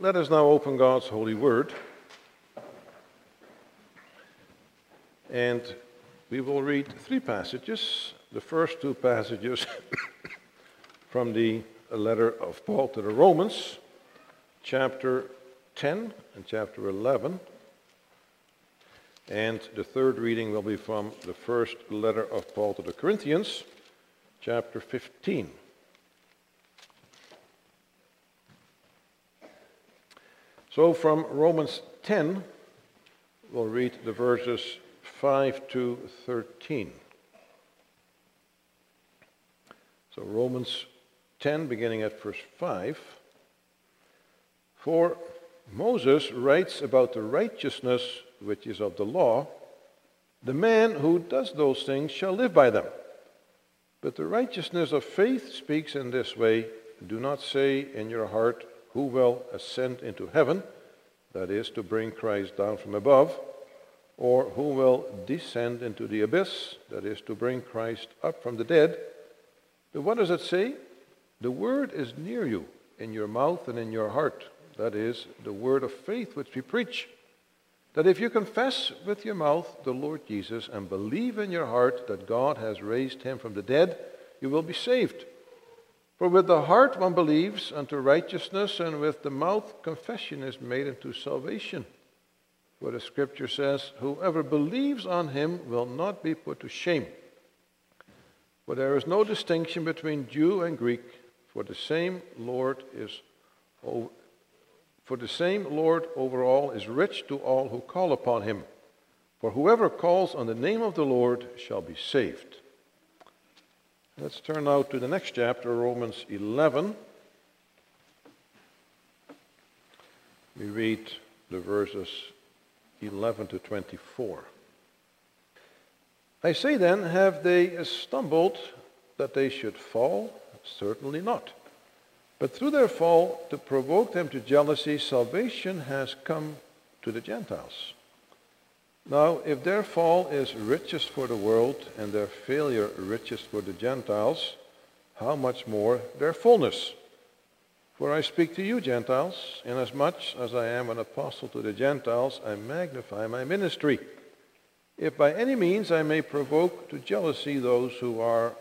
Let us now open God's holy word. And we will read three passages. The first two passages from the letter of Paul to the Romans, chapter 10 and chapter 11. And the third reading will be from the first letter of Paul to the Corinthians, chapter 15. So from Romans 10, we'll read the verses 5 to 13. So Romans 10, beginning at verse 5. For Moses writes about the righteousness which is of the law, the man who does those things shall live by them. But the righteousness of faith speaks in this way Do not say in your heart, who will ascend into heaven, that is, to bring Christ down from above, or who will descend into the abyss, that is, to bring Christ up from the dead. But what does it say? The word is near you, in your mouth and in your heart. That is, the word of faith which we preach. That if you confess with your mouth the Lord Jesus and believe in your heart that God has raised him from the dead, you will be saved. For with the heart one believes unto righteousness, and with the mouth confession is made unto salvation. For the scripture says, Whoever believes on him will not be put to shame. For there is no distinction between Jew and Greek, for the same Lord is for the same Lord over all is rich to all who call upon him. For whoever calls on the name of the Lord shall be saved. Let's turn now to the next chapter, Romans 11. We read the verses 11 to 24. I say then, have they stumbled that they should fall? Certainly not. But through their fall, to provoke them to jealousy, salvation has come to the Gentiles. Now, if their fall is riches for the world and their failure riches for the Gentiles, how much more their fullness? For I speak to you, Gentiles, inasmuch as I am an apostle to the Gentiles, I magnify my ministry. If by any means I may provoke to jealousy those who are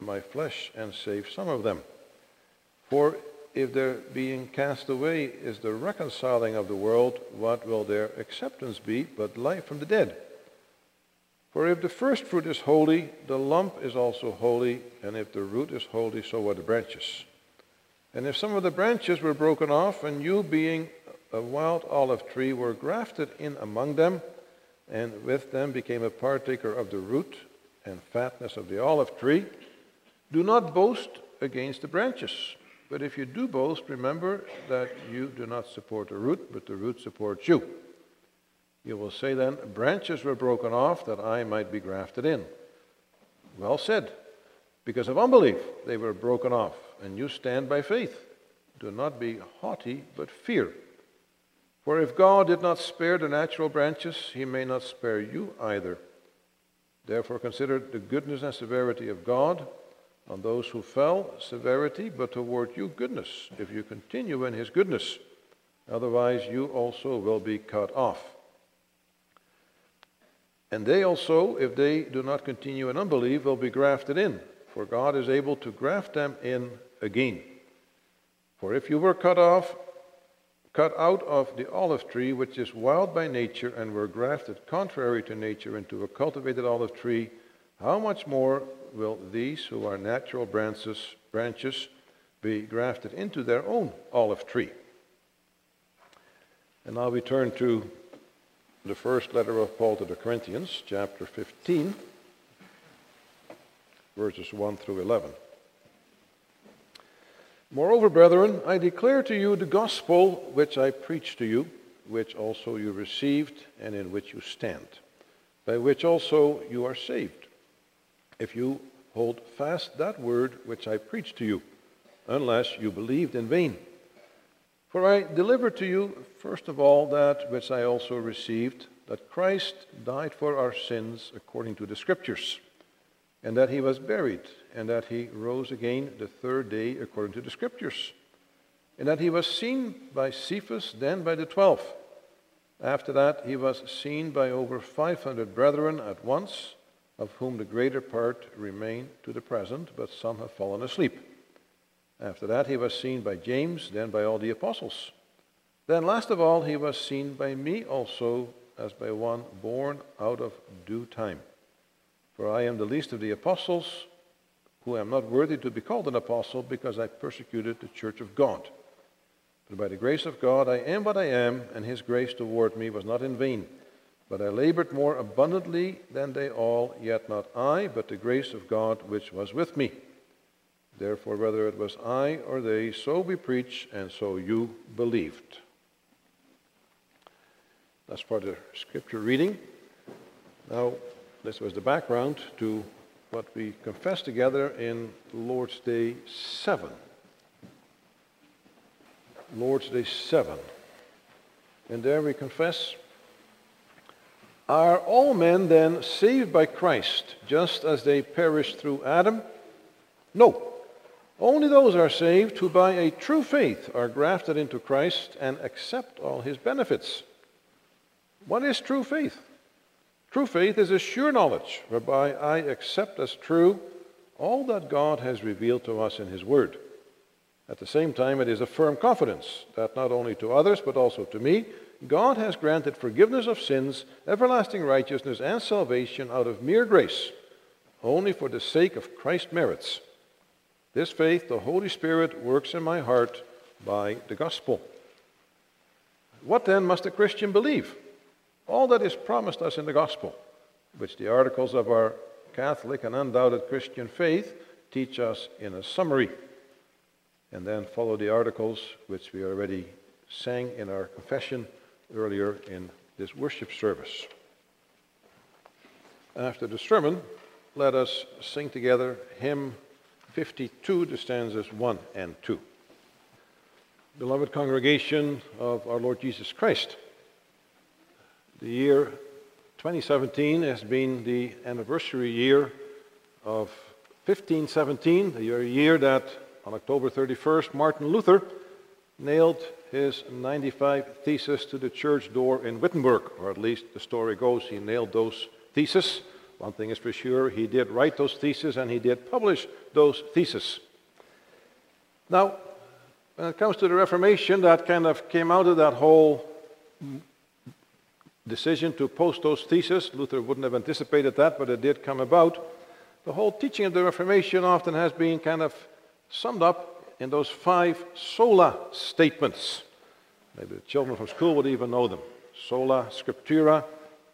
my flesh and save some of them. For if their being cast away is the reconciling of the world, what will their acceptance be but life from the dead? For if the first fruit is holy, the lump is also holy, and if the root is holy, so are the branches. And if some of the branches were broken off, and you, being a wild olive tree, were grafted in among them, and with them became a partaker of the root and fatness of the olive tree, do not boast against the branches. But if you do boast, remember that you do not support the root, but the root supports you. You will say then, branches were broken off that I might be grafted in. Well said. Because of unbelief, they were broken off, and you stand by faith. Do not be haughty, but fear. For if God did not spare the natural branches, he may not spare you either. Therefore, consider the goodness and severity of God on those who fell, severity, but toward you, goodness, if you continue in his goodness. Otherwise, you also will be cut off. And they also, if they do not continue in unbelief, will be grafted in, for God is able to graft them in again. For if you were cut off, cut out of the olive tree, which is wild by nature, and were grafted contrary to nature into a cultivated olive tree, how much more will these who are natural branches, branches be grafted into their own olive tree? And now we turn to the first letter of Paul to the Corinthians, chapter 15, verses 1 through 11. Moreover, brethren, I declare to you the gospel which I preached to you, which also you received and in which you stand, by which also you are saved if you hold fast that word which I preached to you, unless you believed in vain. For I delivered to you, first of all, that which I also received, that Christ died for our sins according to the Scriptures, and that he was buried, and that he rose again the third day according to the Scriptures, and that he was seen by Cephas, then by the twelve. After that, he was seen by over 500 brethren at once, of whom the greater part remain to the present, but some have fallen asleep. After that, he was seen by James, then by all the apostles. Then, last of all, he was seen by me also, as by one born out of due time. For I am the least of the apostles, who am not worthy to be called an apostle, because I persecuted the church of God. But by the grace of God I am what I am, and his grace toward me was not in vain. But I labored more abundantly than they all, yet not I, but the grace of God which was with me. Therefore, whether it was I or they, so we preach, and so you believed. That's part of the scripture reading. Now, this was the background to what we confessed together in Lord's Day 7. Lord's Day 7. And there we confess Are all men then saved by Christ, just as they perished through Adam? No. Only those are saved who by a true faith are grafted into Christ and accept all his benefits. What is true faith? True faith is a sure knowledge whereby I accept as true all that God has revealed to us in his word. At the same time, it is a firm confidence that not only to others, but also to me, God has granted forgiveness of sins, everlasting righteousness, and salvation out of mere grace, only for the sake of Christ's merits. This faith, the Holy Spirit works in my heart by the gospel. What then must a Christian believe? All that is promised us in the gospel, which the articles of our Catholic and undoubted Christian faith teach us in a summary and then follow the articles which we already sang in our confession earlier in this worship service. After the sermon, let us sing together hymn 52, the stanzas 1 and 2. Beloved congregation of our Lord Jesus Christ, the year 2017 has been the anniversary year of 1517, the year that on October 31st, Martin Luther nailed his 95 theses to the church door in Wittenberg, or at least the story goes he nailed those theses. One thing is for sure, he did write those theses and he did publish those theses. Now, when it comes to the Reformation, that kind of came out of that whole decision to post those theses. Luther wouldn't have anticipated that, but it did come about. The whole teaching of the Reformation often has been kind of summed up in those five sola statements. Maybe the children from school would even know them. Sola scriptura,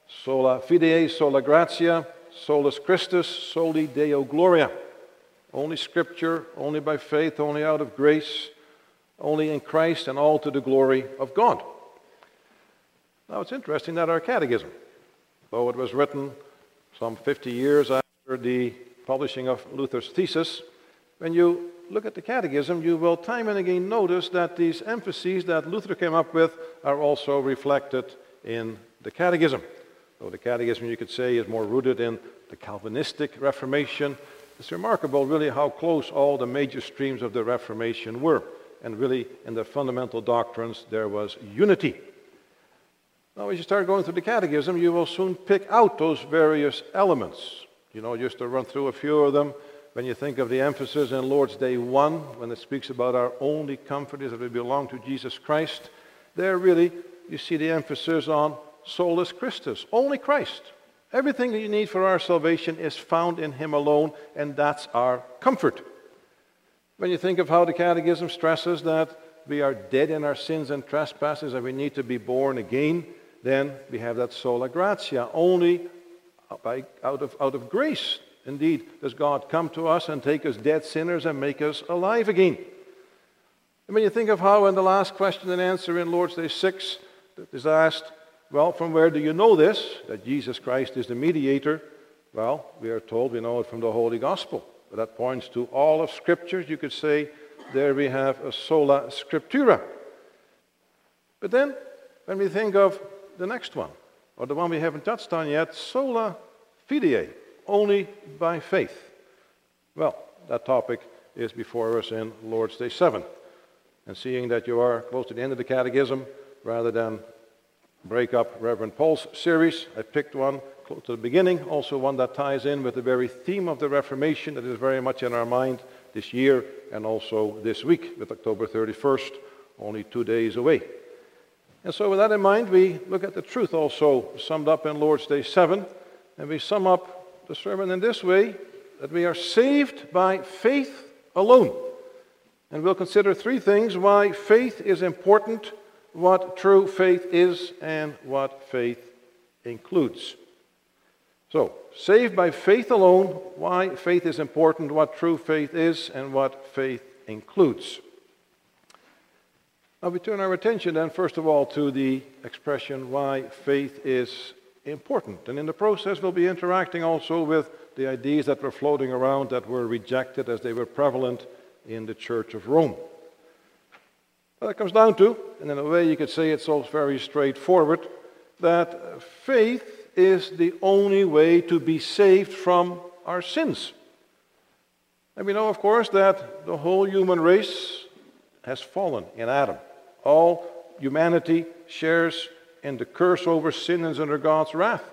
sola fide, sola gratia, solus Christus, soli Deo gloria. Only scripture, only by faith, only out of grace, only in Christ, and all to the glory of God. Now it's interesting that our catechism, though it was written some 50 years after the publishing of Luther's thesis, when you look at the catechism, you will time and again notice that these emphases that Luther came up with are also reflected in the catechism. Though the catechism, you could say, is more rooted in the Calvinistic Reformation, it's remarkable, really, how close all the major streams of the Reformation were. And really, in the fundamental doctrines, there was unity. Now, as you start going through the catechism, you will soon pick out those various elements. You know, just to run through a few of them when you think of the emphasis in Lord's Day 1, when it speaks about our only comfort is that we belong to Jesus Christ, there really you see the emphasis on solus Christus, only Christ. Everything that you need for our salvation is found in Him alone, and that's our comfort. When you think of how the Catechism stresses that we are dead in our sins and trespasses and we need to be born again, then we have that sola gratia, only by, out, of, out of grace Indeed, does God come to us and take us dead sinners and make us alive again? And when you think of how in the last question and answer in Lord's Day 6 it is asked, well, from where do you know this? That Jesus Christ is the mediator. Well, we are told we know it from the Holy Gospel. But that points to all of Scriptures. You could say there we have a sola scriptura. But then, when we think of the next one, or the one we haven't touched on yet, sola fide only by faith. Well, that topic is before us in Lord's Day 7. And seeing that you are close to the end of the catechism, rather than break up Reverend Paul's series, I picked one close to the beginning, also one that ties in with the very theme of the Reformation that is very much in our mind this year and also this week with October 31st, only two days away. And so, with that in mind, we look at the truth also summed up in Lord's Day 7, and we sum up the sermon in this way that we are saved by faith alone. And we'll consider three things why faith is important, what true faith is, and what faith includes. So, saved by faith alone, why faith is important, what true faith is, and what faith includes. Now we turn our attention then, first of all, to the expression why faith is important. And in the process, we'll be interacting also with the ideas that were floating around that were rejected as they were prevalent in the Church of Rome. Well, it comes down to, and in a way you could say it's all very straightforward, that faith is the only way to be saved from our sins. And we know, of course, that the whole human race has fallen in Adam. All humanity shares in the curse over sin and under God's wrath.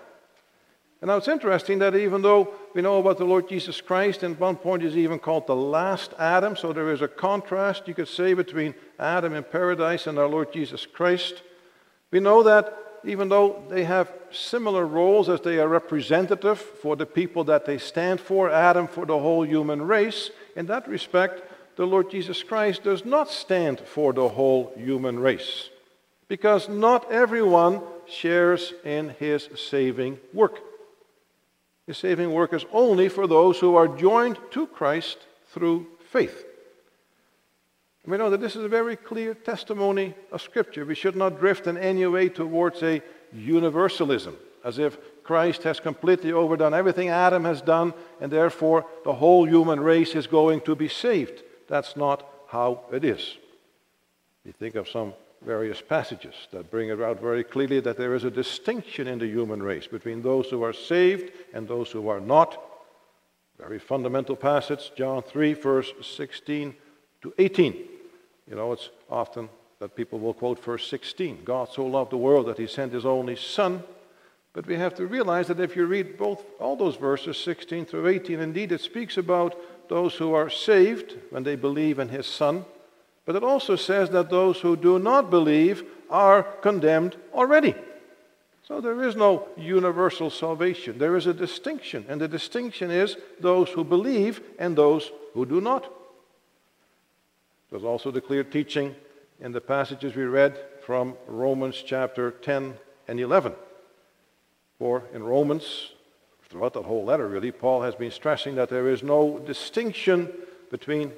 And now it's interesting that even though we know about the Lord Jesus Christ, and one point is even called the last Adam, so there is a contrast, you could say, between Adam in paradise and our Lord Jesus Christ. We know that even though they have similar roles as they are representative for the people that they stand for, Adam for the whole human race, in that respect, the Lord Jesus Christ does not stand for the whole human race because not everyone shares in his saving work. His saving work is only for those who are joined to Christ through faith. We know that this is a very clear testimony of Scripture. We should not drift in any way towards a universalism, as if Christ has completely overdone everything Adam has done, and therefore the whole human race is going to be saved. That's not how it is. You think of some various passages that bring it out very clearly that there is a distinction in the human race between those who are saved and those who are not. Very fundamental passage, John 3, verse 16 to 18. You know, it's often that people will quote verse 16 God so loved the world that he sent his only Son. But we have to realize that if you read both all those verses, 16 through 18, indeed it speaks about those who are saved when they believe in his Son, but it also says that those who do not believe are condemned already. So there is no universal salvation. There is a distinction, and the distinction is those who believe and those who do not. There's also the clear teaching in the passages we read from Romans chapter 10 and 11. For in Romans, throughout that whole letter, really, Paul has been stressing that there is no distinction between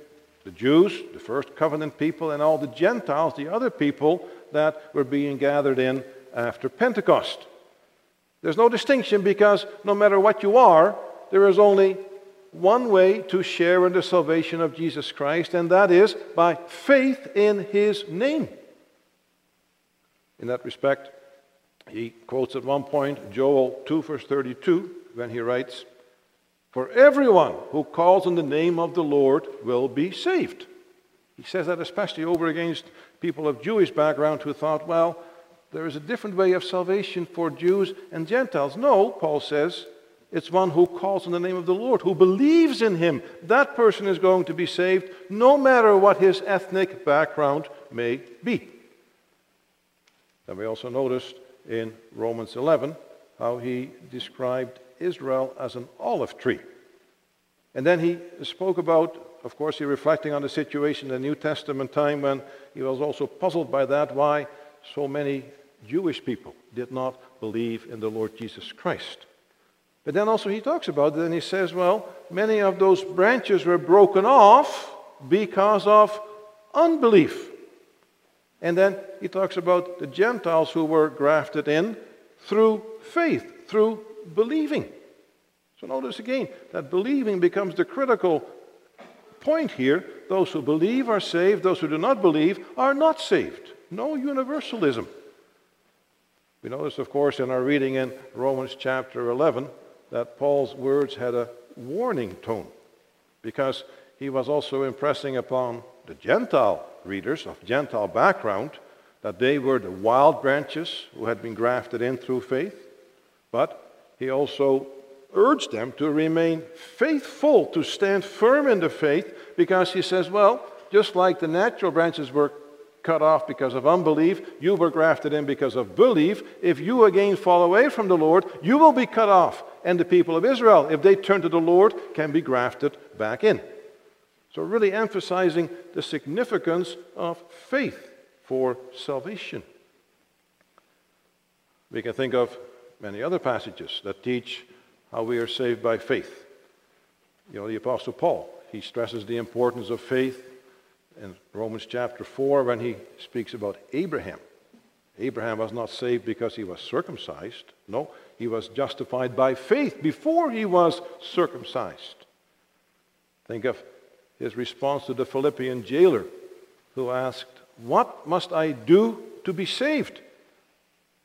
the Jews, the first covenant people, and all the Gentiles, the other people that were being gathered in after Pentecost. There's no distinction because no matter what you are, there is only one way to share in the salvation of Jesus Christ, and that is by faith in his name. In that respect, he quotes at one point Joel 2, verse 32, when he writes, For everyone who calls on the name of the Lord will be saved. He says that especially over against people of Jewish background who thought, well, there is a different way of salvation for Jews and Gentiles. No, Paul says, it's one who calls on the name of the Lord, who believes in him. That person is going to be saved no matter what his ethnic background may be. And we also noticed in Romans 11 how he described Israel as an olive tree. And then he spoke about, of course, he reflecting on the situation in the New Testament time when he was also puzzled by that, why so many Jewish people did not believe in the Lord Jesus Christ. But then also he talks about it and he says, well, many of those branches were broken off because of unbelief. And then he talks about the Gentiles who were grafted in through faith, through believing. So notice again that believing becomes the critical point here. Those who believe are saved, those who do not believe are not saved. No universalism. We notice, of course, in our reading in Romans chapter 11 that Paul's words had a warning tone because he was also impressing upon the Gentile readers of Gentile background that they were the wild branches who had been grafted in through faith, but he also urged them to remain faithful, to stand firm in the faith, because he says, well, just like the natural branches were cut off because of unbelief, you were grafted in because of belief. If you again fall away from the Lord, you will be cut off. And the people of Israel, if they turn to the Lord, can be grafted back in. So, really emphasizing the significance of faith for salvation. We can think of many other passages that teach how we are saved by faith. You know, the Apostle Paul, he stresses the importance of faith in Romans chapter 4 when he speaks about Abraham. Abraham was not saved because he was circumcised. No, he was justified by faith before he was circumcised. Think of his response to the Philippian jailer who asked, What must I do to be saved?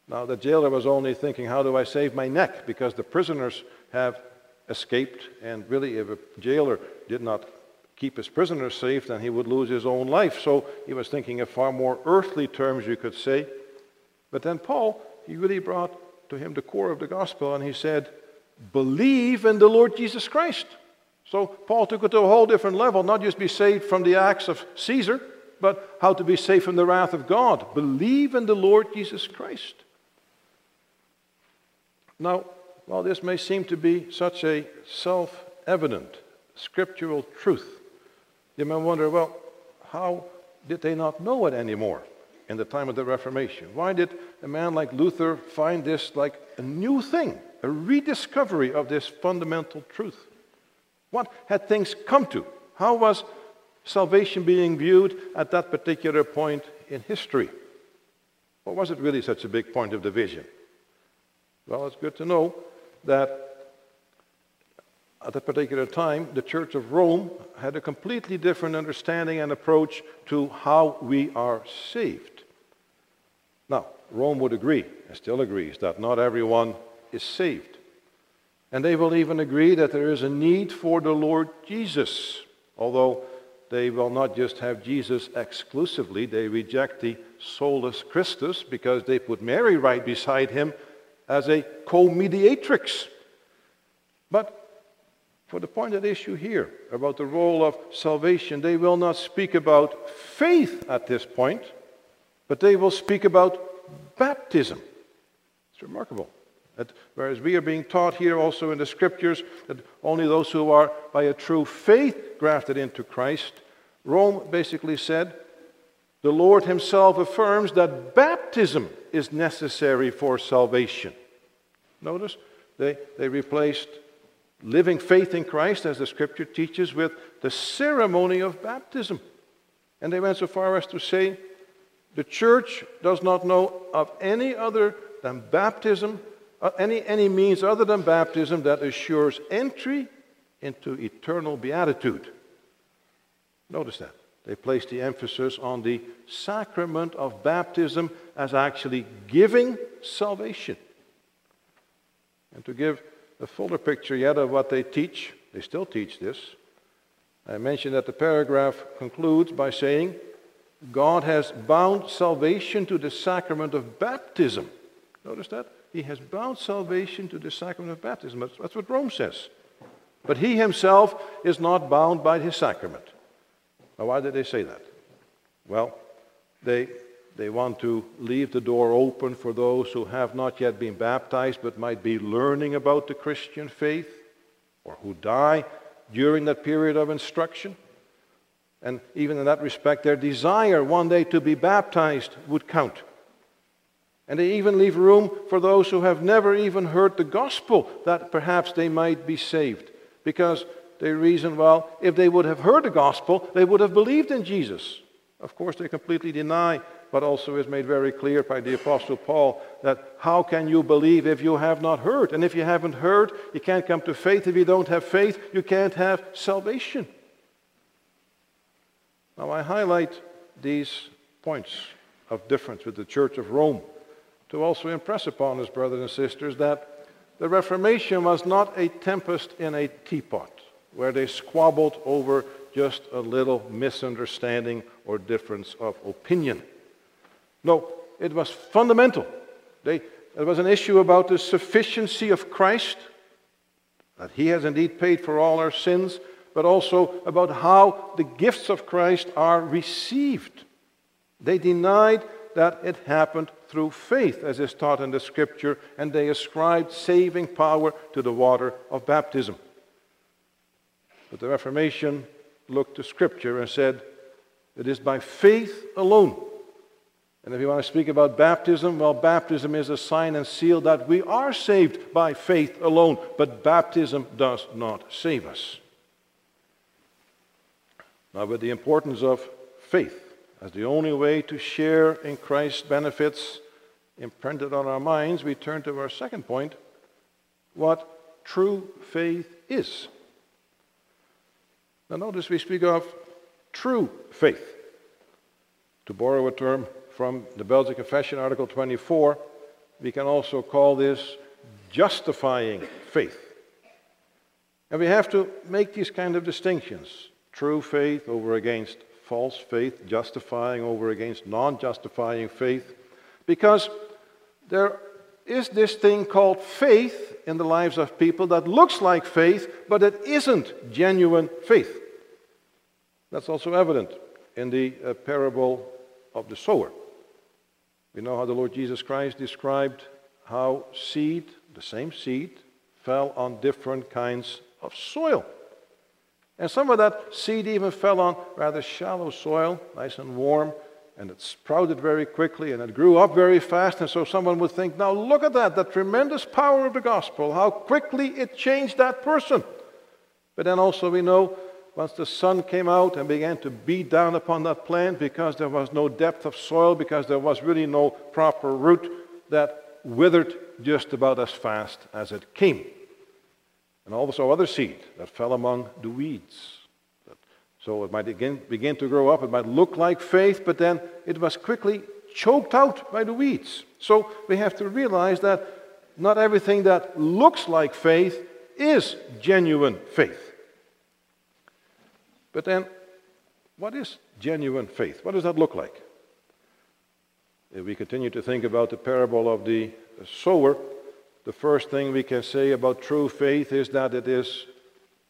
Now, the jailer was only thinking, How do I save my neck? Because the prisoners have escaped, and really, if a jailer did not keep his prisoners safe, then he would lose his own life. So he was thinking of far more earthly terms, you could say. But then Paul, he really brought to him the core of the gospel, and he said, Believe in the Lord Jesus Christ. So Paul took it to a whole different level, not just be saved from the acts of Caesar, but how to be saved from the wrath of God. Believe in the Lord Jesus Christ. Now, while this may seem to be such a self evident scriptural truth, you may wonder, well, how did they not know it anymore in the time of the Reformation? Why did a man like Luther find this like a new thing, a rediscovery of this fundamental truth? What had things come to? How was salvation being viewed at that particular point in history? Or was it really such a big point of division? Well, it's good to know that at a particular time, the Church of Rome had a completely different understanding and approach to how we are saved. Now, Rome would agree, and still agrees, that not everyone is saved. And they will even agree that there is a need for the Lord Jesus, although they will not just have Jesus exclusively, they reject the solus Christus because they put Mary right beside him as a co mediatrix. But for the point at issue here about the role of salvation, they will not speak about faith at this point, but they will speak about baptism. It's remarkable. That whereas we are being taught here also in the scriptures that only those who are by a true faith grafted into Christ, Rome basically said the Lord Himself affirms that baptism is necessary for salvation. Notice they, they replaced living faith in Christ, as the scripture teaches, with the ceremony of baptism. And they went so far as to say the church does not know of any other than baptism, uh, any, any means other than baptism that assures entry into eternal beatitude. Notice that. They placed the emphasis on the sacrament of baptism as actually giving salvation. And to give a fuller picture yet of what they teach. They still teach this. I mentioned that the paragraph concludes by saying, God has bound salvation to the sacrament of baptism. Notice that? He has bound salvation to the sacrament of baptism. That's, that's what Rome says. But he himself is not bound by his sacrament. Now, why did they say that? Well, they they want to leave the door open for those who have not yet been baptized but might be learning about the Christian faith or who die during that period of instruction. And even in that respect, their desire one day to be baptized would count. And they even leave room for those who have never even heard the gospel that perhaps they might be saved. Because they reason, well, if they would have heard the gospel, they would have believed in Jesus. Of course, they completely deny but also is made very clear by the Apostle Paul that how can you believe if you have not heard? And if you haven't heard, you can't come to faith. If you don't have faith, you can't have salvation. Now, I highlight these points of difference with the Church of Rome to also impress upon us, brothers and sisters, that the Reformation was not a tempest in a teapot where they squabbled over just a little misunderstanding or difference of opinion. No, it was fundamental. They, it was an issue about the sufficiency of Christ, that he has indeed paid for all our sins, but also about how the gifts of Christ are received. They denied that it happened through faith, as is taught in the scripture, and they ascribed saving power to the water of baptism. But the Reformation looked to scripture and said, it is by faith alone. And if you want to speak about baptism, well, baptism is a sign and seal that we are saved by faith alone, but baptism does not save us. Now, with the importance of faith as the only way to share in Christ's benefits imprinted on our minds, we turn to our second point what true faith is. Now, notice we speak of true faith. To borrow a term from the Belgian Confession, Article 24, we can also call this justifying faith. And we have to make these kind of distinctions true faith over against false faith, justifying over against non justifying faith, because there is this thing called faith in the lives of people that looks like faith, but it isn't genuine faith. That's also evident in the uh, parable of the sower. We know how the Lord Jesus Christ described how seed, the same seed, fell on different kinds of soil. And some of that seed even fell on rather shallow soil, nice and warm, and it sprouted very quickly and it grew up very fast. And so someone would think, now look at that, the tremendous power of the gospel, how quickly it changed that person. But then also we know once the sun came out and began to beat down upon that plant because there was no depth of soil, because there was really no proper root, that withered just about as fast as it came. And also other seed that fell among the weeds. So it might begin, begin to grow up, it might look like faith, but then it was quickly choked out by the weeds. So we have to realize that not everything that looks like faith is genuine faith. But then, what is genuine faith? What does that look like? If we continue to think about the parable of the sower, the first thing we can say about true faith is that it is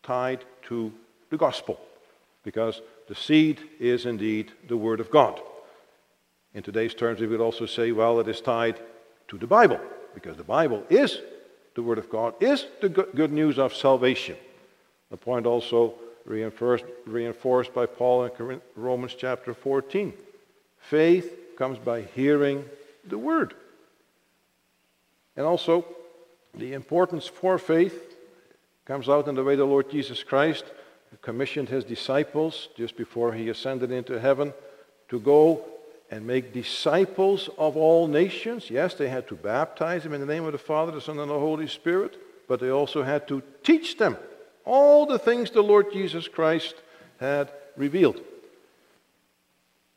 tied to the gospel, because the seed is indeed the Word of God. In today's terms, we would also say, well, it is tied to the Bible, because the Bible is the Word of God, is the good news of salvation. The point also reinforced, reinforced by Paul in Romans chapter 14. Faith comes by hearing the word. And also, the importance for faith comes out in the way the Lord Jesus Christ commissioned his disciples just before he ascended into heaven to go and make disciples of all nations. Yes, they had to baptize them in the name of the Father, the Son, and the Holy Spirit, but they also had to teach them all the things the Lord Jesus Christ had revealed.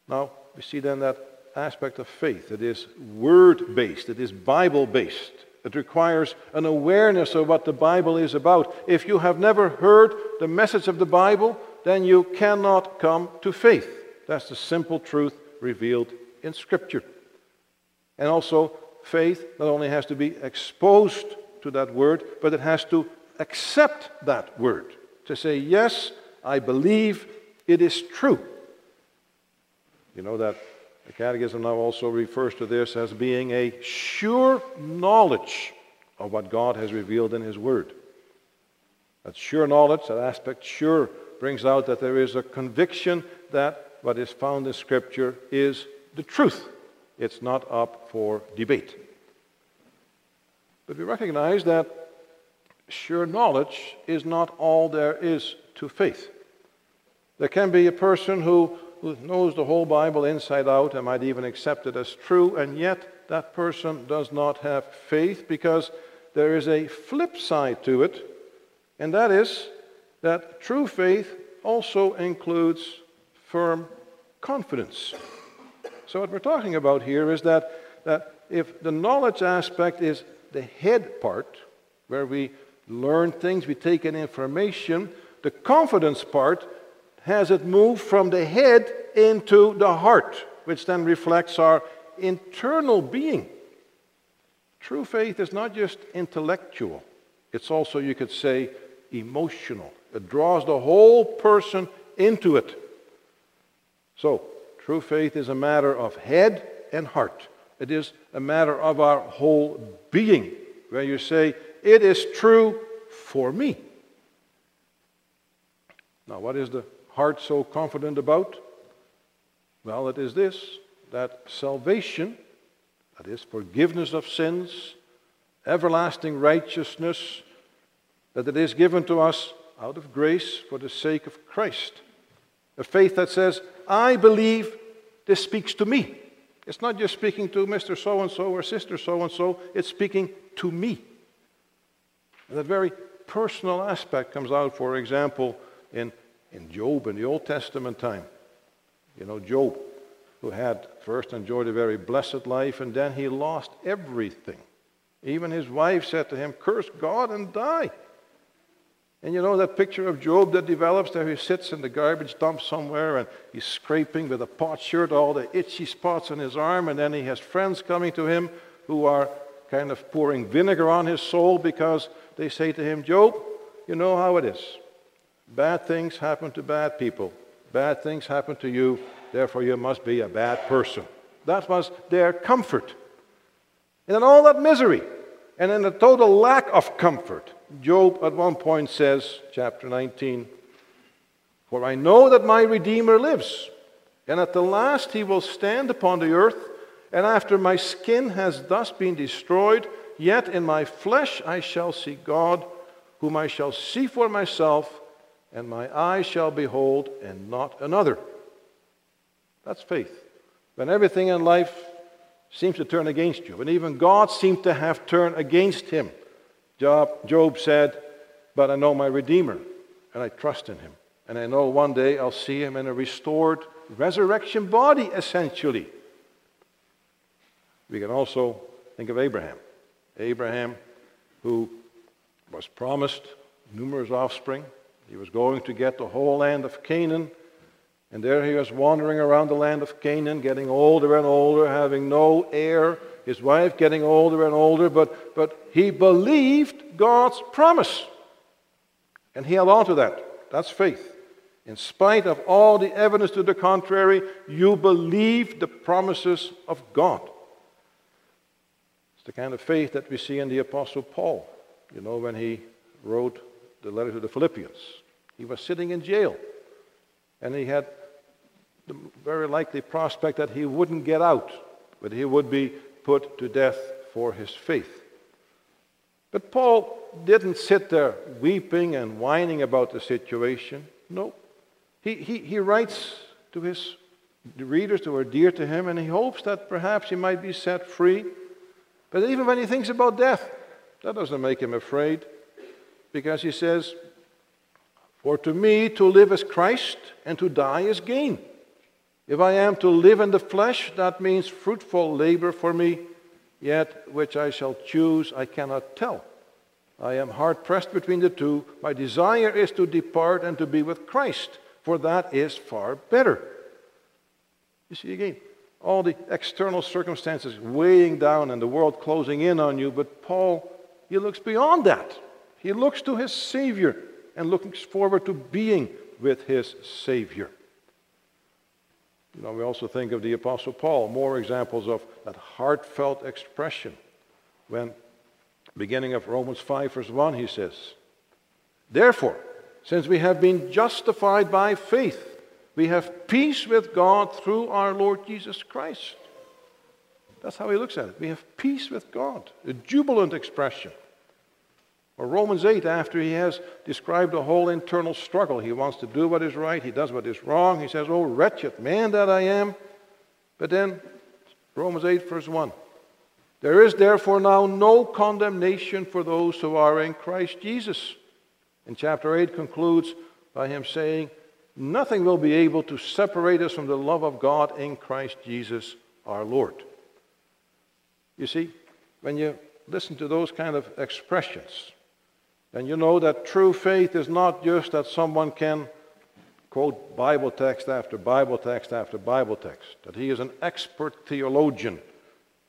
Now, we see then that aspect of faith. It is word based, it is Bible based. It requires an awareness of what the Bible is about. If you have never heard the message of the Bible, then you cannot come to faith. That's the simple truth revealed in Scripture. And also, faith not only has to be exposed to that word, but it has to accept that word, to say, Yes, I believe it is true. You know that the Catechism now also refers to this as being a sure knowledge of what God has revealed in His Word. That sure knowledge, that aspect sure, brings out that there is a conviction that what is found in Scripture is the truth. It's not up for debate. But we recognize that sure knowledge is not all there is to faith. There can be a person who, who knows the whole Bible inside out and might even accept it as true, and yet that person does not have faith because there is a flip side to it, and that is that true faith also includes firm confidence. So, what we're talking about here is that, that if the knowledge aspect is the head part, where we learn things, we take in information. The confidence part has it moved from the head into the heart, which then reflects our internal being. True faith is not just intellectual, it's also, you could say, emotional. It draws the whole person into it. So, true faith is a matter of head and heart. It is a matter of our whole being, where you say, It is true for me. Now, what is the heart so confident about? Well, it is this that salvation, that is, forgiveness of sins, everlasting righteousness, that it is given to us out of grace for the sake of Christ. A faith that says, I believe this speaks to me. It's not just speaking to Mr. So and so or Sister so and so, it's speaking to me. And that very personal aspect comes out, for example, in, in Job in the Old Testament time. You know, Job, who had first enjoyed a very blessed life, and then he lost everything. Even his wife said to him, Curse God and die. And you know that picture of Job that develops there? He sits in the garbage dump somewhere and he's scraping with a potsherd all the itchy spots on his arm, and then he has friends coming to him who are kind of pouring vinegar on his soul because they say to him, Job, you know how it is. Bad things happen to bad people. Bad things happen to you, therefore you must be a bad person. That was their comfort. And in all that misery, and in the total lack of comfort, Job at one point says, chapter 19, For I know that my Redeemer lives, and at the last he will stand upon the earth, and after my skin has thus been destroyed, yet in my flesh I shall see God, whom I shall see for myself, and my eyes shall behold, and not another. That's faith. When everything in life seems to turn against you, and even God seems to have turned against him. Job, Job said, But I know my Redeemer, and I trust in him. And I know one day I'll see him in a restored resurrection body, essentially. We can also think of Abraham. Abraham, who was promised numerous offspring. He was going to get the whole land of Canaan. And there he was wandering around the land of Canaan, getting older and older, having no heir, his wife getting older and older, but, but he believed God's promise. And he held on to that. That's faith. In spite of all the evidence to the contrary, you believe the promises of God. It's the kind of faith that we see in the Apostle Paul. You know, when he wrote the letter to the Philippians, he was sitting in jail. And he had the very likely prospect that he wouldn't get out, but he would be put to death for his faith. But Paul didn't sit there weeping and whining about the situation. No. He, he, he writes to his readers who are dear to him, and he hopes that perhaps he might be set free. But even when he thinks about death, that doesn't make him afraid, because he says, For to me to live is Christ, and to die is gain. If I am to live in the flesh, that means fruitful labor for me, yet which I shall choose I cannot tell. I am hard pressed between the two. My desire is to depart and to be with Christ, for that is far better. You see again, all the external circumstances weighing down and the world closing in on you, but Paul, he looks beyond that. He looks to his Savior and looks forward to being with his Savior. You know, we also think of the Apostle Paul, more examples of that heartfelt expression. When, beginning of Romans 5, verse 1, he says, Therefore, since we have been justified by faith, we have peace with God through our Lord Jesus Christ. That's how he looks at it. We have peace with God, a jubilant expression. Or Romans 8, after he has described the whole internal struggle, he wants to do what is right, he does what is wrong. He says, Oh, wretched man that I am. But then, Romans 8, verse 1 There is therefore now no condemnation for those who are in Christ Jesus. And chapter 8 concludes by him saying, Nothing will be able to separate us from the love of God in Christ Jesus our Lord. You see, when you listen to those kind of expressions, and you know that true faith is not just that someone can quote Bible text after Bible text after Bible text, that he is an expert theologian.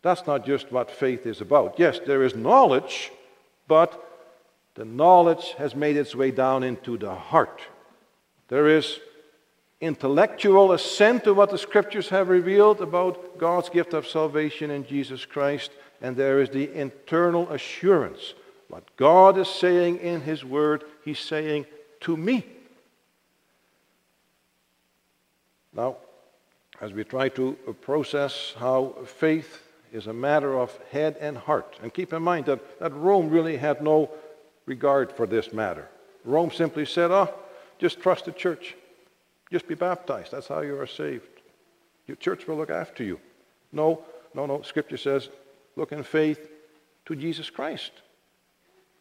That's not just what faith is about. Yes, there is knowledge, but the knowledge has made its way down into the heart. There is intellectual assent to what the scriptures have revealed about God's gift of salvation in Jesus Christ, and there is the internal assurance. What God is saying in His Word, He's saying to me. Now, as we try to process how faith is a matter of head and heart, and keep in mind that, that Rome really had no regard for this matter. Rome simply said, oh, just trust the church. Just be baptized. That's how you are saved. Your church will look after you. No, no, no. Scripture says, look in faith to Jesus Christ.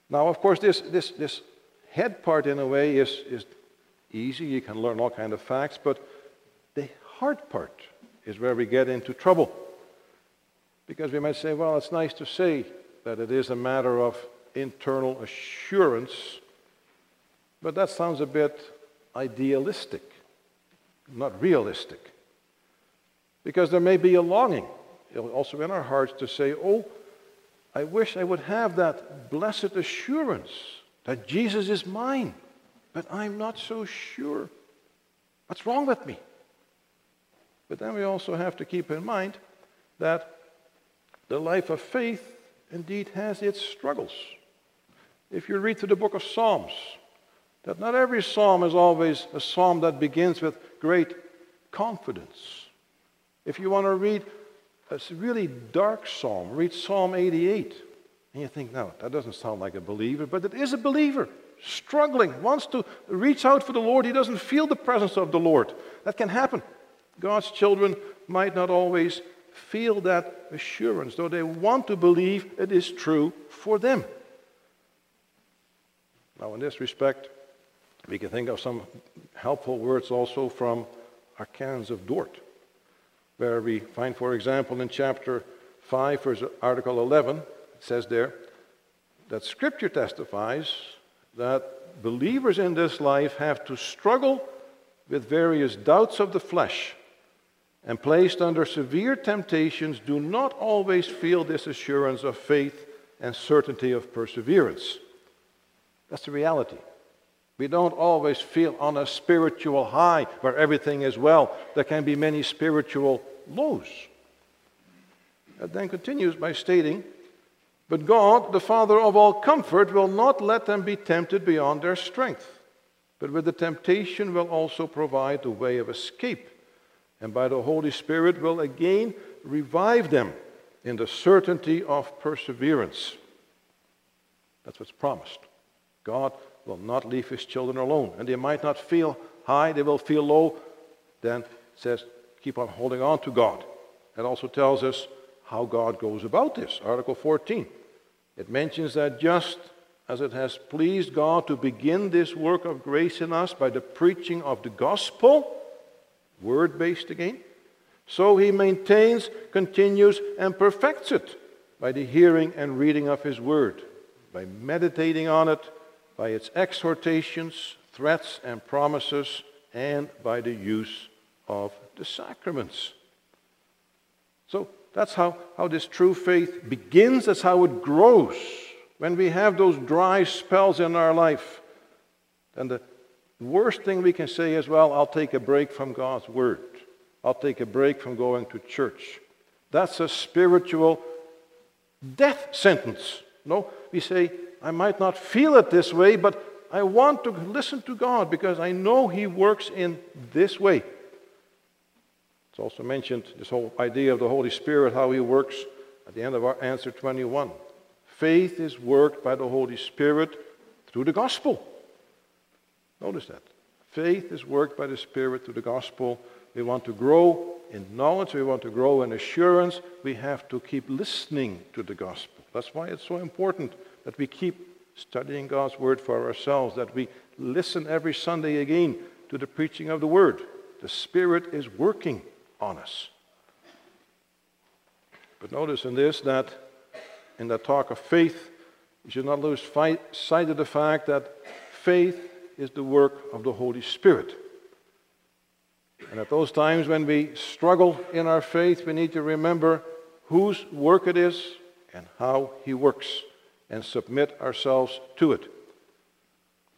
Now, of course, this, this, this head part, in a way, is, is easy. You can learn all kind of facts, but the heart part is where we get into trouble. Because we might say, well, it's nice to say that it is a matter of internal assurance, but that sounds a bit idealistic not realistic. Because there may be a longing also in our hearts to say, Oh, I wish I would have that blessed assurance that Jesus is mine, but I'm not so sure. What's wrong with me? But then we also have to keep in mind that the life of faith indeed has its struggles. If you read through the book of Psalms, that not every psalm is always a psalm that begins with great confidence. If you want to read a really dark psalm, read Psalm 88. And you think, no, that doesn't sound like a believer, but it is a believer struggling, wants to reach out for the Lord. He doesn't feel the presence of the Lord. That can happen. God's children might not always feel that assurance, though they want to believe it is true for them. Now, in this respect, we can think of some helpful words also from our canons of Dort, where we find, for example, in chapter 5, verse article 11, it says there that Scripture testifies that believers in this life have to struggle with various doubts of the flesh and placed under severe temptations do not always feel this assurance of faith and certainty of perseverance. That's the reality. We don't always feel on a spiritual high where everything is well. There can be many spiritual lows. It then continues by stating, But God, the Father of all comfort, will not let them be tempted beyond their strength, but with the temptation will also provide the way of escape, and by the Holy Spirit will again revive them in the certainty of perseverance. That's what's promised. God will not leave his children alone. And they might not feel high, they will feel low. Then says, keep on holding on to God. It also tells us how God goes about this. Article 14. It mentions that just as it has pleased God to begin this work of grace in us by the preaching of the gospel, word based again, so he maintains, continues, and perfects it by the hearing and reading of his word, by meditating on it, by its exhortations, threats, and promises, and by the use of the sacraments. So that's how, how this true faith begins, that's how it grows. When we have those dry spells in our life, then the worst thing we can say is, well, I'll take a break from God's Word. I'll take a break from going to church. That's a spiritual death sentence. No, we say, I might not feel it this way, but I want to listen to God because I know He works in this way. It's also mentioned this whole idea of the Holy Spirit, how He works at the end of our answer 21. Faith is worked by the Holy Spirit through the gospel. Notice that. Faith is worked by the Spirit through the gospel. We want to grow in knowledge, we want to grow in assurance. We have to keep listening to the gospel. That's why it's so important that we keep studying God's Word for ourselves, that we listen every Sunday again to the preaching of the Word. The Spirit is working on us. But notice in this that in the talk of faith, we should not lose sight of the fact that faith is the work of the Holy Spirit. And at those times when we struggle in our faith, we need to remember whose work it is and how He works and submit ourselves to it.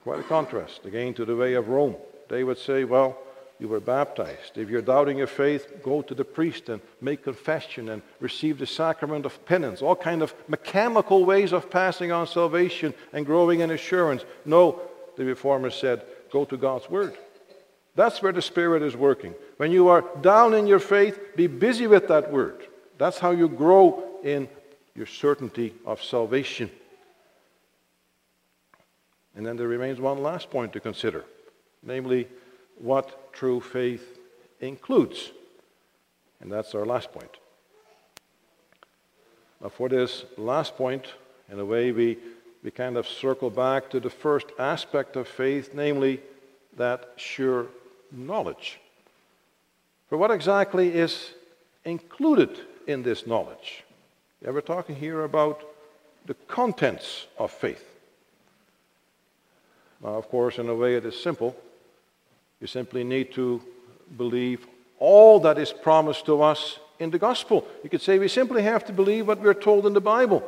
Quite a contrast, again, to the way of Rome. They would say, well, you were baptized. If you're doubting your faith, go to the priest and make confession and receive the sacrament of penance. All kind of mechanical ways of passing on salvation and growing in assurance. No, the reformers said, go to God's word. That's where the Spirit is working. When you are down in your faith, be busy with that word. That's how you grow in your certainty of salvation. And then there remains one last point to consider, namely, what true faith includes. And that's our last point. Now, for this last point, in a way, we, we kind of circle back to the first aspect of faith, namely that sure knowledge. For what exactly is included in this knowledge? Yeah, we're talking here about the contents of faith. Now, of course, in a way it is simple. You simply need to believe all that is promised to us in the gospel. You could say we simply have to believe what we're told in the Bible.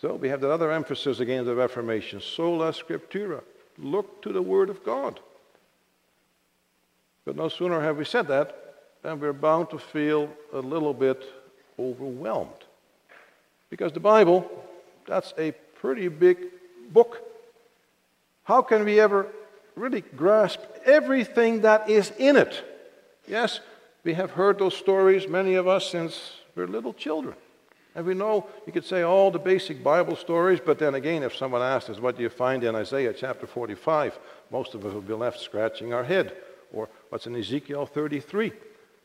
So we have that other emphasis again of the Reformation sola scriptura. Look to the Word of God. But no sooner have we said that than we're bound to feel a little bit overwhelmed. Because the Bible, that's a pretty big book. How can we ever really grasp everything that is in it. Yes, we have heard those stories, many of us, since we're little children. And we know, you could say all the basic Bible stories, but then again, if someone asks us, what do you find in Isaiah chapter 45? Most of us will be left scratching our head. Or what's in Ezekiel 33?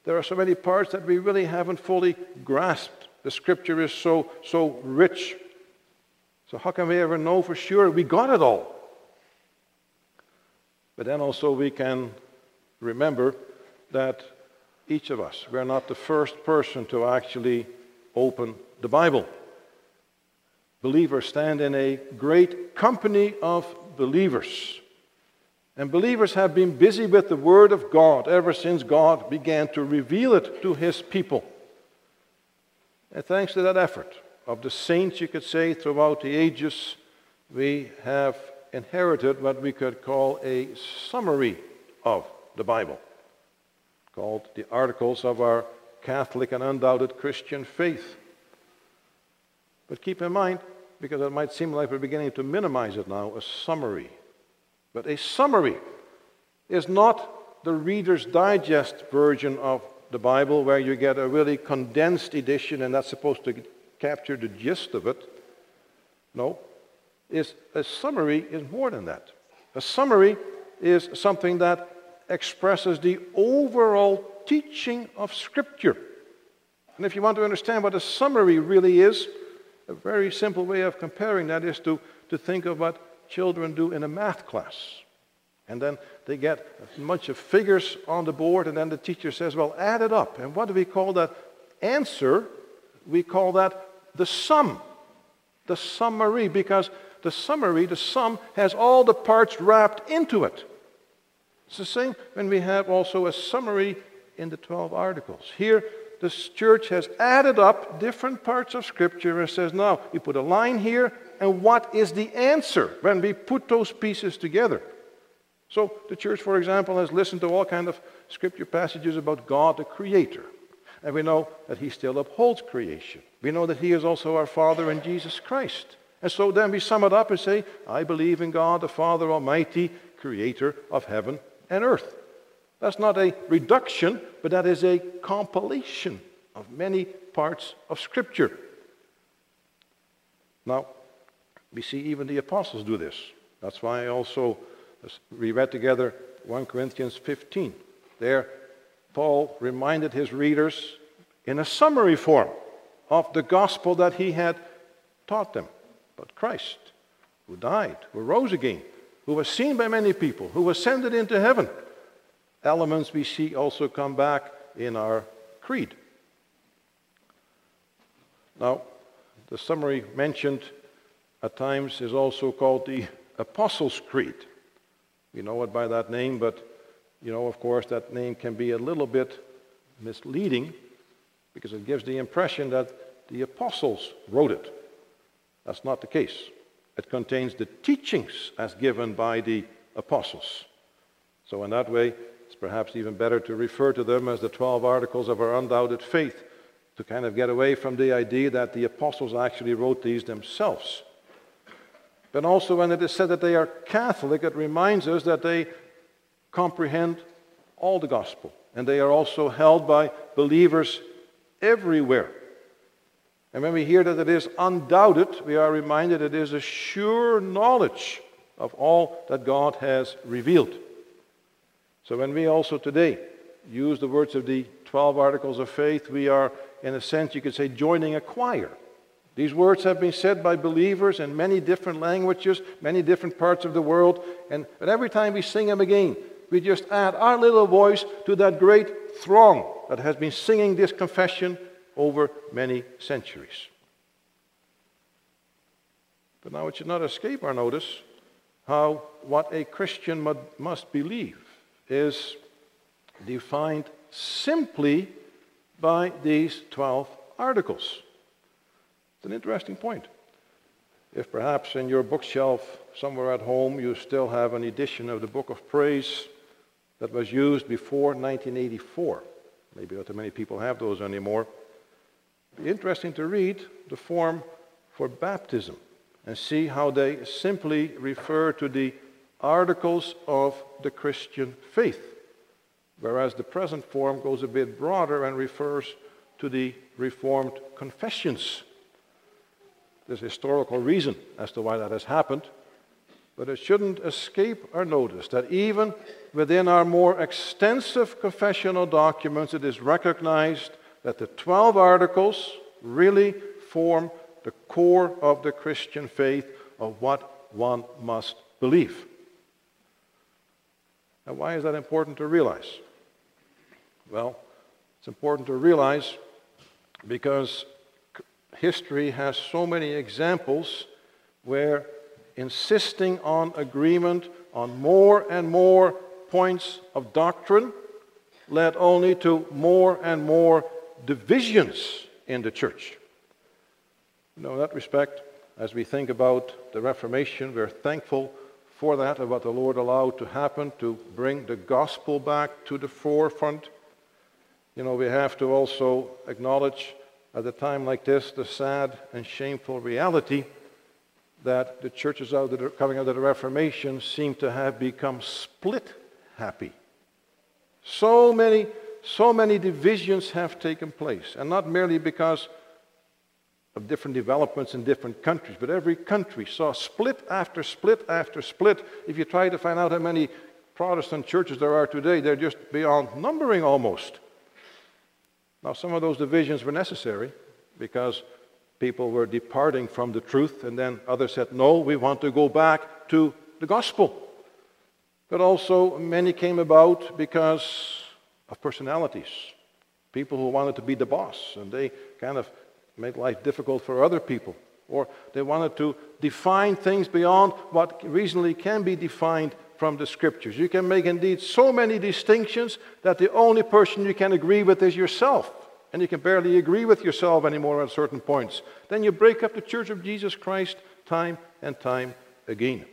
There are so many parts that we really haven't fully grasped. The scripture is so, so rich. So, how can we ever know for sure we got it all? But then also we can remember that each of us, we're not the first person to actually open the Bible. Believers stand in a great company of believers. And believers have been busy with the Word of God ever since God began to reveal it to His people. And thanks to that effort of the saints, you could say, throughout the ages, we have inherited what we could call a summary of the Bible, called the Articles of our Catholic and Undoubted Christian Faith. But keep in mind, because it might seem like we're beginning to minimize it now, a summary. But a summary is not the Reader's Digest version of the Bible where you get a really condensed edition and that's supposed to capture the gist of it. No, is a summary is more than that. A summary is something that expresses the overall teaching of Scripture. And if you want to understand what a summary really is, a very simple way of comparing that is to, to think of what children do in a math class. And then they get a bunch of figures on the board, and then the teacher says, Well, add it up. And what do we call that answer? We call that the sum. The summary, because the summary, the sum, has all the parts wrapped into it. It's the same when we have also a summary in the 12 articles. Here, the church has added up different parts of Scripture and says, now, you put a line here, and what is the answer when we put those pieces together? So the church, for example, has listened to all kinds of scripture passages about God the Creator. And we know that He still upholds creation. We know that He is also our Father in Jesus Christ. And so then we sum it up and say, I believe in God, the Father Almighty, creator of heaven and earth. That's not a reduction, but that is a compilation of many parts of Scripture. Now, we see even the apostles do this. That's why also, we read together 1 Corinthians 15. There, Paul reminded his readers in a summary form of the gospel that he had taught them but Christ, who died, who rose again, who was seen by many people, who ascended into heaven. Elements we see also come back in our creed. Now, the summary mentioned at times is also called the Apostles' Creed. We know it by that name, but You know, of course, that name can be a little bit misleading because it gives the impression that the apostles wrote it. That's not the case. It contains the teachings as given by the apostles. So, in that way, it's perhaps even better to refer to them as the 12 articles of our undoubted faith to kind of get away from the idea that the apostles actually wrote these themselves. But also, when it is said that they are Catholic, it reminds us that they comprehend all the gospel. And they are also held by believers everywhere. And when we hear that it is undoubted, we are reminded it is a sure knowledge of all that God has revealed. So when we also today use the words of the 12 articles of faith, we are, in a sense, you could say, joining a choir. These words have been said by believers in many different languages, many different parts of the world, and but every time we sing them again, we just add our little voice to that great throng that has been singing this confession over many centuries. But now it should not escape our notice how what a Christian must believe is defined simply by these 12 articles. It's an interesting point. If perhaps in your bookshelf somewhere at home you still have an edition of the Book of Praise that was used before 1984, maybe not too many people have those anymore. It'd be interesting to read the form for baptism and see how they simply refer to the articles of the Christian faith, whereas the present form goes a bit broader and refers to the Reformed confessions. There's historical reason as to why that has happened, but it shouldn't escape our notice that even within our more extensive confessional documents, it is recognized that the 12 articles really form the core of the Christian faith of what one must believe. Now, why is that important to realize? Well, it's important to realize because history has so many examples where insisting on agreement on more and more points of doctrine led only to more and more divisions in the church. You know, in that respect, as we think about the Reformation, we're thankful for that and what the Lord allowed to happen to bring the gospel back to the forefront. You know, we have to also acknowledge at a time like this the sad and shameful reality that the churches out are coming out of the Reformation seem to have become split happy. So many, so many divisions have taken place, and not merely because of different developments in different countries, but every country saw split after split after split. If you try to find out how many Protestant churches there are today, they're just beyond numbering almost. Now, some of those divisions were necessary because people were departing from the truth, and then others said, No, we want to go back to the gospel. But also, many came about because of personalities. People who wanted to be the boss, and they kind of made life difficult for other people. Or they wanted to define things beyond what reasonably can be defined from the scriptures. You can make indeed so many distinctions that the only person you can agree with is yourself. And you can barely agree with yourself anymore at certain points. Then you break up the church of Jesus Christ time and time again.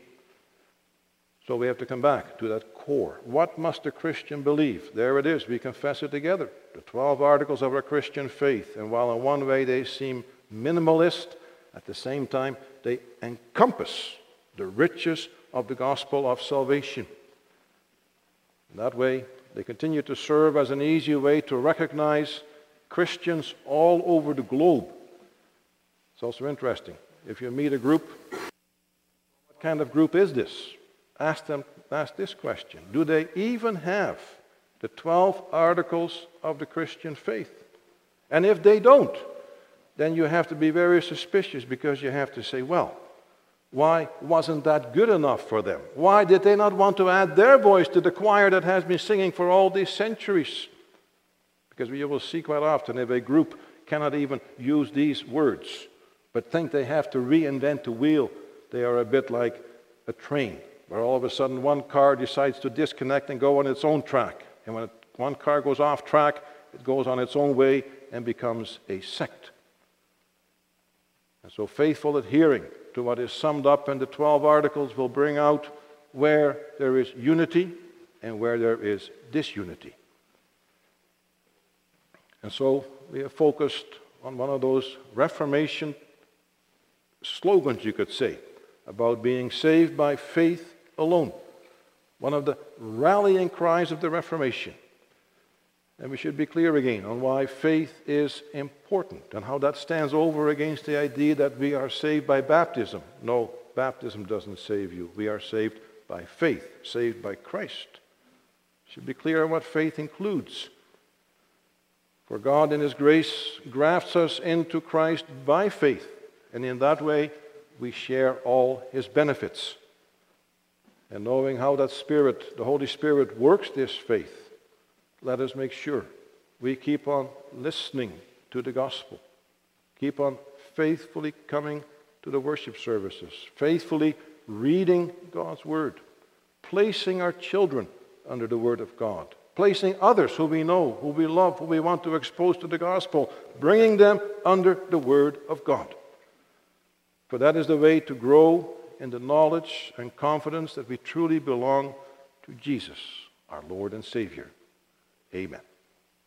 So we have to come back to that core. What must a Christian believe? There it is. We confess it together. The 12 articles of our Christian faith. And while in one way they seem minimalist, at the same time they encompass the riches of the gospel of salvation. In that way, they continue to serve as an easy way to recognize Christians all over the globe. It's also interesting. If you meet a group, what kind of group is this? ask them ask this question Do they even have the 12 articles of the Christian faith? And if they don't, then you have to be very suspicious because you have to say, well, why wasn't that good enough for them? Why did they not want to add their voice to the choir that has been singing for all these centuries? Because you will see quite often if a group cannot even use these words, but think they have to reinvent the wheel, they are a bit like a train where all of a sudden one car decides to disconnect and go on its own track. And when one car goes off track, it goes on its own way and becomes a sect. And so, faithful adhering to what is summed up in the 12 articles will bring out where there is unity and where there is disunity. And so, we have focused on one of those Reformation slogans, you could say, about being saved by faith alone. One of the rallying cries of the Reformation. And we should be clear again on why faith is important and how that stands over against the idea that we are saved by baptism. No, baptism doesn't save you. We are saved by faith, saved by Christ. Should be clear on what faith includes. For God, in His grace, grafts us into Christ by faith, and in that way we share all His benefits. And knowing how that Spirit, the Holy Spirit, works this faith, let us make sure we keep on listening to the gospel, keep on faithfully coming to the worship services, faithfully reading God's word, placing our children under the word of God, placing others who we know, who we love, who we want to expose to the gospel, bringing them under the word of God. For that is the way to grow in the knowledge and confidence that we truly belong to Jesus, our Lord and Savior. Amen.